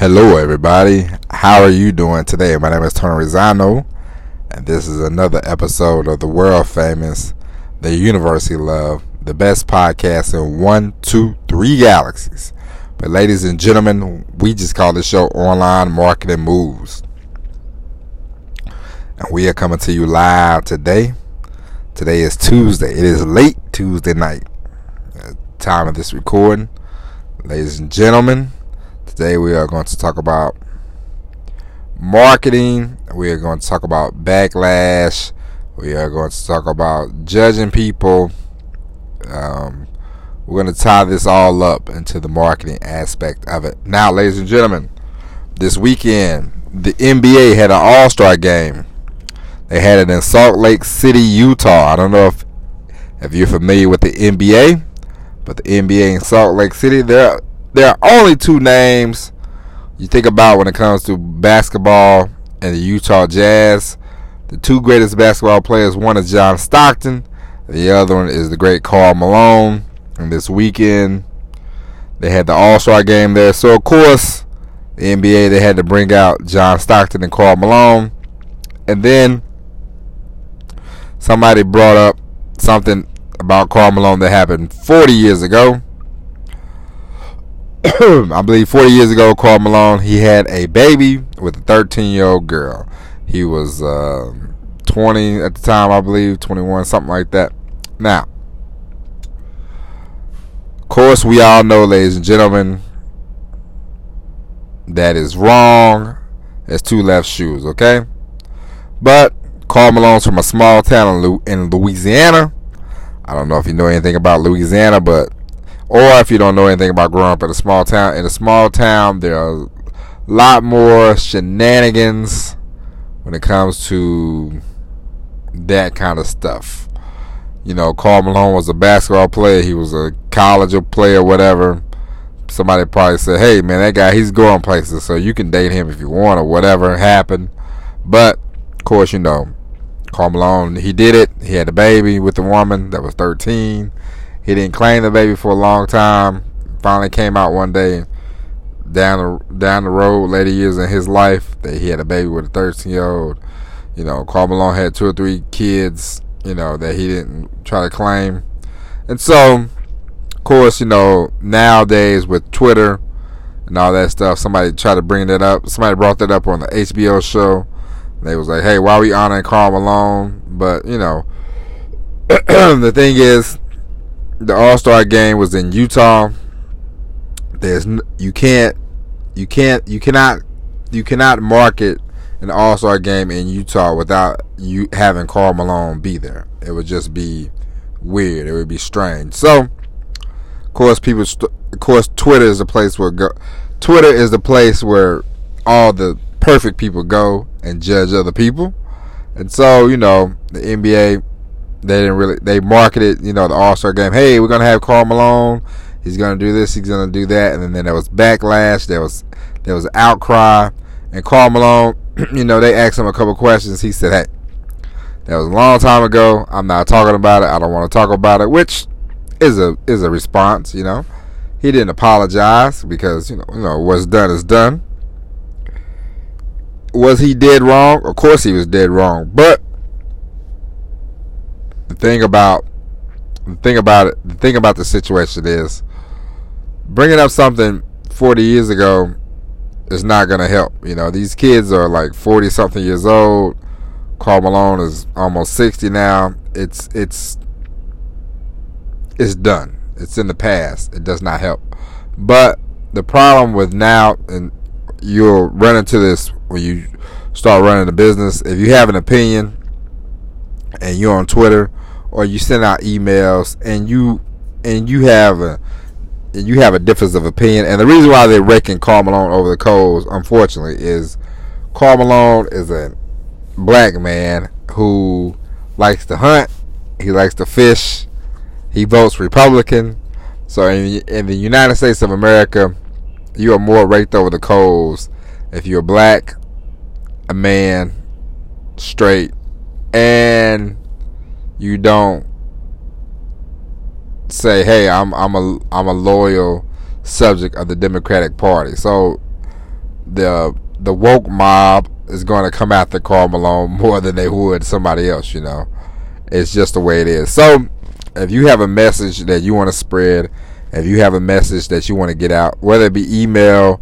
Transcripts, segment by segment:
Hello, everybody. How are you doing today? My name is Tony Rizano, and this is another episode of the world famous, the University Love, the best podcast in one, two, three galaxies. But, ladies and gentlemen, we just call this show Online Marketing Moves. And we are coming to you live today. Today is Tuesday. It is late Tuesday night. Time of this recording. Ladies and gentlemen, Today we are going to talk about marketing. We are going to talk about backlash. We are going to talk about judging people. Um, we're going to tie this all up into the marketing aspect of it. Now, ladies and gentlemen, this weekend the NBA had an All Star game. They had it in Salt Lake City, Utah. I don't know if if you're familiar with the NBA, but the NBA in Salt Lake City, they're there are only two names you think about when it comes to basketball and the Utah Jazz. The two greatest basketball players, one is John Stockton, the other one is the great Karl Malone. And this weekend, they had the All Star game there. So, of course, the NBA, they had to bring out John Stockton and Karl Malone. And then somebody brought up something about Karl Malone that happened 40 years ago. I believe 40 years ago, Karl Malone, he had a baby with a 13 year old girl. He was uh, 20 at the time, I believe, 21, something like that. Now, of course, we all know, ladies and gentlemen, that is wrong. It's two left shoes, okay? But Karl Malone's from a small town in Louisiana. I don't know if you know anything about Louisiana, but or if you don't know anything about growing up in a small town, in a small town, there are a lot more shenanigans when it comes to that kind of stuff. You know, Karl Malone was a basketball player. He was a college player, whatever. Somebody probably said, "Hey, man, that guy, he's going places, so you can date him if you want or whatever happened." But of course, you know, Karl Malone, he did it. He had a baby with a woman that was 13. He didn't claim the baby for a long time. Finally came out one day down the down the road later years in his life that he had a baby with a 13 year old. You know, Karl Malone had two or three kids. You know that he didn't try to claim, and so of course you know nowadays with Twitter and all that stuff, somebody tried to bring that up. Somebody brought that up on the HBO show. They was like, "Hey, why are we honoring Karl Malone?" But you know, the thing is, the All Star game was in Utah. There's you can't you can't you cannot you cannot market an All Star game in Utah without you having Karl Malone be there. It would just be weird. It would be strange. So, of course, people. Of course, Twitter is the place where go. Twitter is the place where all the perfect people go and judge other people. And so, you know, the NBA they didn't really they marketed you know the All Star game. Hey, we're gonna have Karl Malone. He's gonna do this. He's gonna do that. And then, then there was backlash. There was there was outcry. And Karl Malone, you know, they asked him a couple questions. He said, "Hey, that was a long time ago. I'm not talking about it. I don't want to talk about it." Which is a is a response. You know, he didn't apologize because you know you know what's done is done. Was he dead wrong? Of course he was dead wrong. But the thing about the thing about it, the thing about the situation is bringing up something 40 years ago is not going to help. You know, these kids are like 40 something years old. Karl Malone is almost 60 now. It's it's it's done. It's in the past. It does not help. But the problem with now, and you'll run into this when you start running a business. If you have an opinion and you're on Twitter or you send out emails and you and you have a and you have a difference of opinion. And the reason why they're raking Karl Malone over the coals, unfortunately, is Karl Malone is a black man who likes to hunt. He likes to fish. He votes Republican. So in, in the United States of America, you are more raked over the coals if you're black, a man, straight, and you don't say, "Hey, I'm I'm a I'm a loyal subject of the Democratic Party." So the the woke mob is going to come after Karl Malone more than they would somebody else. You know, it's just the way it is. So, if you have a message that you want to spread, if you have a message that you want to get out, whether it be email,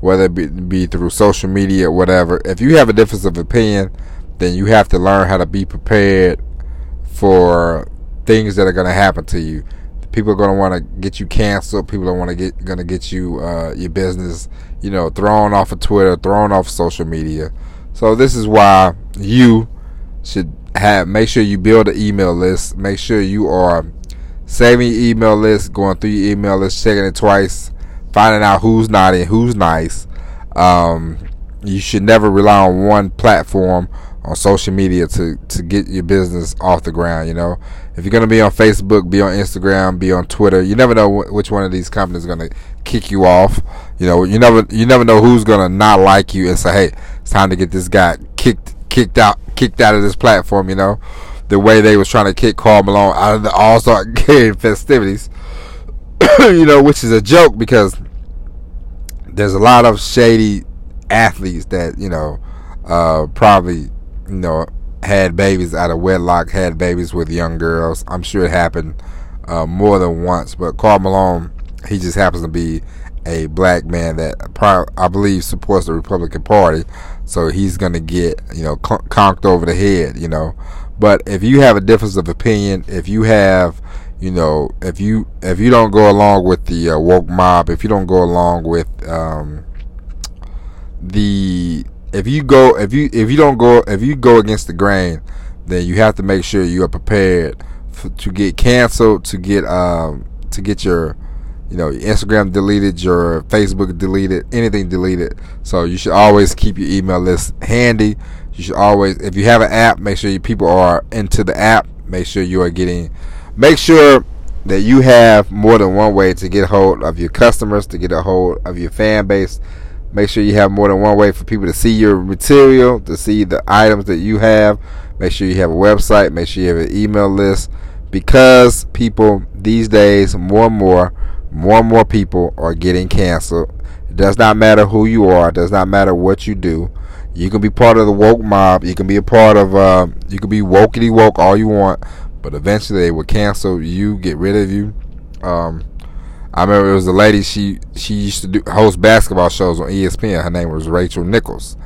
whether it be, be through social media, whatever, if you have a difference of opinion, then you have to learn how to be prepared for things that are going to happen to you. People are going to want to get you canceled. People are want to get going to get you uh, your business, you know, thrown off of Twitter, thrown off social media. So this is why you should have make sure you build an email list. Make sure you are saving your email list, going through your email list, checking it twice, finding out who's not in, who's nice. Um, you should never rely on one platform on social media to to get your business off the ground. You know, if you're gonna be on Facebook, be on Instagram, be on Twitter. You never know which one of these companies is gonna kick you off. You know, you never you never know who's gonna not like you and say, "Hey, it's time to get this guy kicked kicked out kicked out of this platform." You know, the way they was trying to kick Karl Malone out of the All Star Game festivities. you know, which is a joke because there's a lot of shady athletes that you know uh, probably you know, had babies out of wedlock, had babies with young girls. I'm sure it happened uh, more than once. But Karl Malone, he just happens to be a black man that I believe supports the Republican Party, so he's gonna get you know conked over the head, you know. But if you have a difference of opinion, if you have you know, if you if you don't go along with the uh, woke mob, if you don't go along with um, the if you go if you if you don't go if you go against the grain, then you have to make sure you are prepared to get canceled, to get um to get your you know Instagram deleted, your Facebook deleted, anything deleted. So you should always keep your email list handy. You should always if you have an app, make sure your people are into the app. Make sure you are getting make sure that you have more than one way to get hold of your customers, to get a hold of your fan base Make sure you have more than one way for people to see your material, to see the items that you have. Make sure you have a website. Make sure you have an email list. Because people these days, more and more, more and more people are getting canceled. It does not matter who you are. It does not matter what you do. You can be part of the woke mob. You can be a part of. Uh, you can be wokey woke all you want, but eventually they will cancel you, get rid of you. Um, I remember it was a lady she she used to do host basketball shows on ESPN. Her name was Rachel Nichols,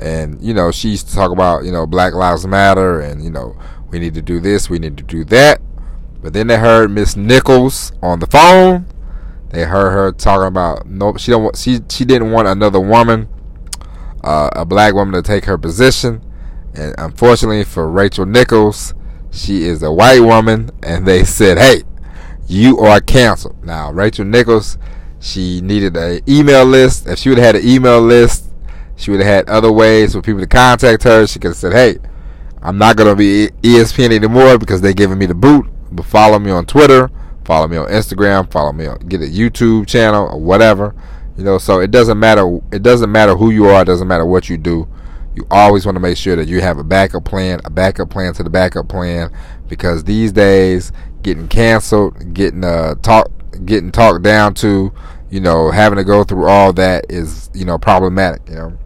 and you know she used to talk about you know Black Lives Matter and you know we need to do this, we need to do that. But then they heard Miss Nichols on the phone. They heard her talking about no, she don't want she she didn't want another woman, uh, a black woman to take her position, and unfortunately for Rachel Nichols, she is a white woman, and they said, hey you are canceled. Now, Rachel Nichols, she needed an email list. If she would have had an email list, she would have had other ways for people to contact her. She could have said, hey, I'm not going to be ESPN anymore because they're giving me the boot. But follow me on Twitter, follow me on Instagram, follow me on, get a YouTube channel or whatever. You know, so it doesn't matter. It doesn't matter who you are. It doesn't matter what you do. You always want to make sure that you have a backup plan, a backup plan to the backup plan, because these days getting canceled, getting uh talk, getting talked down to, you know, having to go through all that is you know problematic. You know,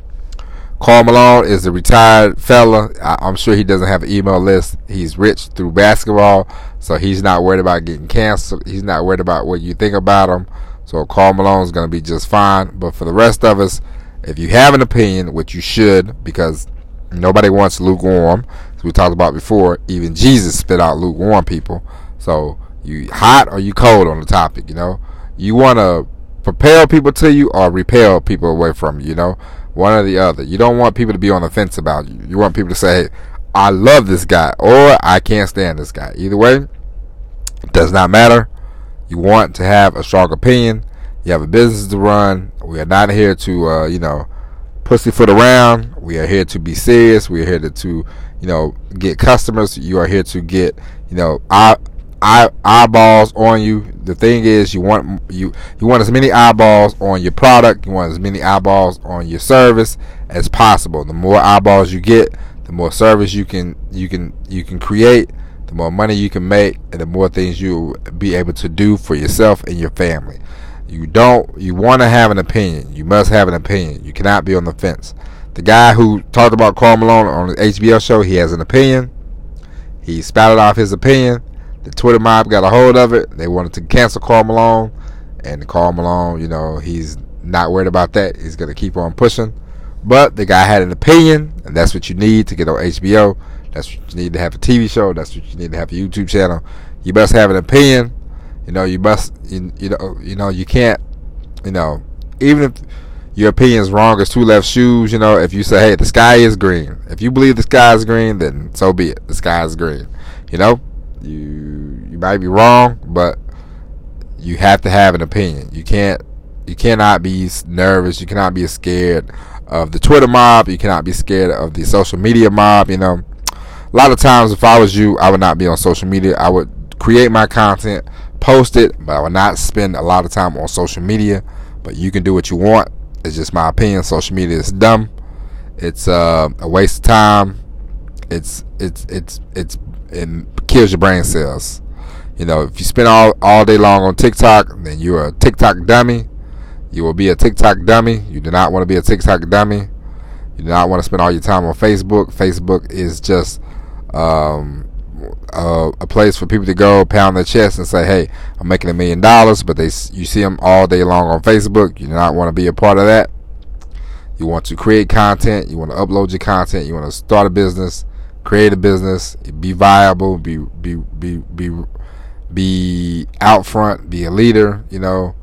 Karl Malone is a retired fella. I, I'm sure he doesn't have an email list. He's rich through basketball, so he's not worried about getting canceled. He's not worried about what you think about him. So Malone is going to be just fine. But for the rest of us, if you have an opinion, which you should, because nobody wants lukewarm, as we talked about before, even Jesus spit out lukewarm people. So you hot or you cold on the topic, you know. You want to propel people to you or repel people away from you, you know. One or the other. You don't want people to be on the fence about you. You want people to say, I love this guy or I can't stand this guy. Either way, it does not matter. You want to have a strong opinion. You have a business to run. We are not here to, uh, you know, pussyfoot around. We are here to be serious. We are here to, to, you know, get customers. You are here to get, you know, our eye, eyeballs on you. The thing is, you want you you want as many eyeballs on your product. You want as many eyeballs on your service as possible. The more eyeballs you get, the more service you can you can you can create. The more money you can make, and the more things you'll be able to do for yourself and your family. You don't. You want to have an opinion. You must have an opinion. You cannot be on the fence. The guy who talked about Karl Malone on the HBO show, he has an opinion. He spouted off his opinion. The Twitter mob got a hold of it. They wanted to cancel Karl Malone, and Karl Malone, you know, he's not worried about that. He's gonna keep on pushing. But the guy had an opinion, and that's what you need to get on HBO. That's what you need to have a TV show. That's what you need to have a YouTube channel. You must have an opinion. You know, you must. You, you know, you know, you can't. You know, even if your opinion is wrong as two left shoes. You know, if you say, "Hey, the sky is green," if you believe the sky is green, then so be it. The sky is green. You know, you you might be wrong, but you have to have an opinion. You can't. You cannot be nervous. You cannot be scared of the Twitter mob. You cannot be scared of the social media mob. You know, a lot of times, if I was you, I would not be on social media. I would create my content, post it, but I would not spend a lot of time on social media. But you can do what you want. It's just my opinion. Social media is dumb. It's uh, a waste of time. It's it's it's it's it kills your brain cells. You know, if you spend all all day long on TikTok, then you're a TikTok dummy. You will be a TikTok dummy. You do not want to be a TikTok dummy. You do not want to spend all your time on Facebook. Facebook is just um, a, a, place for people to go pound their chest and say, "Hey, I'm making a million dollars," but they you see them all day long on Facebook. You do not want to be a part of that. You want to create content. You want to upload your content. You want to start a business, create a business, be viable, be be be be be out front, be a leader. You know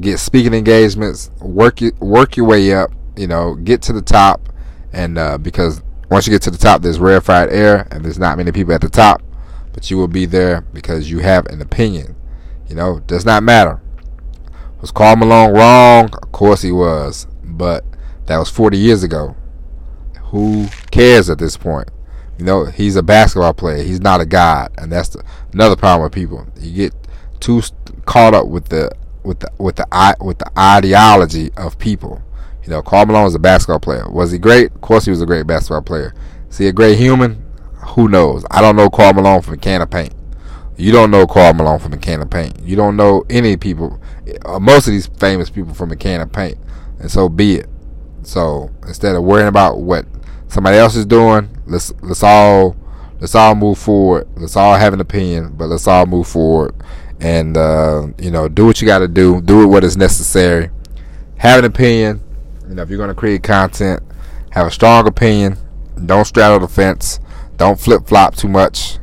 get speaking engagements, work your, work your way up, you know, get to the top, and uh, because once you get to the top, there's rarefied air, and there's not many people at the top, but you will be there because you have an opinion. You know, does not matter. Was Karl Malone wrong? Of course he was, but that was 40 years ago. Who cares at this point? You know, he's a basketball player. He's not a god, and that's the, another problem with people. You get too caught up with the with the with the with the ideology of people. You know, Karl Malone was a basketball player. Was he great? Of course, he was a great basketball player. Is he a great human? Who knows? I don't know Karl Malone from a can of paint. You don't know Karl Malone from a can of paint. You don't know any people, uh, most of these famous people from a can of paint. And so be it. So instead of worrying about what somebody else is doing, let's let's all let's all move forward. Let's all have an opinion, but let's all move forward. And uh, you know do what you got to do. Do it what is necessary. Have an opinion. You know if you're going to create content have a strong opinion. Don't straddle the fence. Don't flip-flop too much.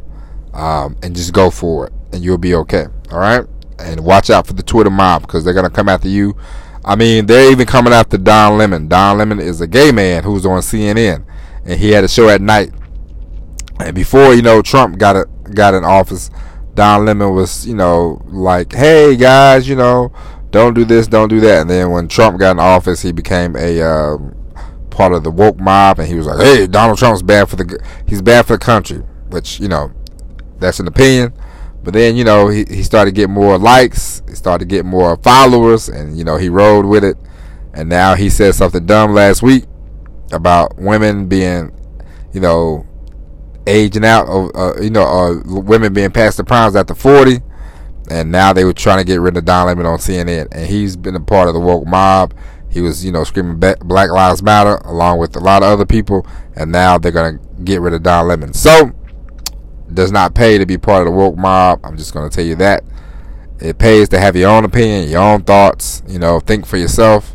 Um, and just go for it and you'll be okay. All right? And watch out for the twitter mob because they're going to come after you. I mean they're even coming after don lemon. Don lemon is a gay man who's on cnn and he had a show at night and before you know trump got a, got in office Don Lemon was, you know, like, hey guys, you know, don't do this, don't do that. And then when Trump got in office, he became a um, part of the woke mob, and he was like, hey, Donald Trump's bad for the, he's bad for the country, which you know, that's an opinion. But then, you know, he, he started getting more likes, he started getting more followers, and you know, he rode with it. And now he said something dumb last week about women being, you know, aging out of uh, you know uh, women being past the primes after 40 and now they were trying to get rid of Don Lemon on CNN and he's been a part of the woke mob. He was you know screaming Black Lives Matter along with a lot of other people and now they're gonna get rid of Don Lemon. So does not pay to be part of the woke mob. I'm just gonna tell you that. It pays to have your own opinion your own thoughts you know think for yourself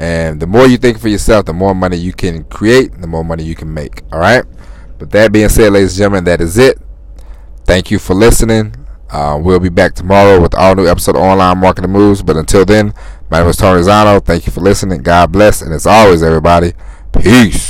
and the more you think for yourself the more money you can create the more money you can make all right but that being said, ladies and gentlemen, that is it. Thank you for listening. Uh, we'll be back tomorrow with all new episode of Online Marketing Moves. But until then, my name is Tony Zano. Thank you for listening. God bless. And as always, everybody, peace.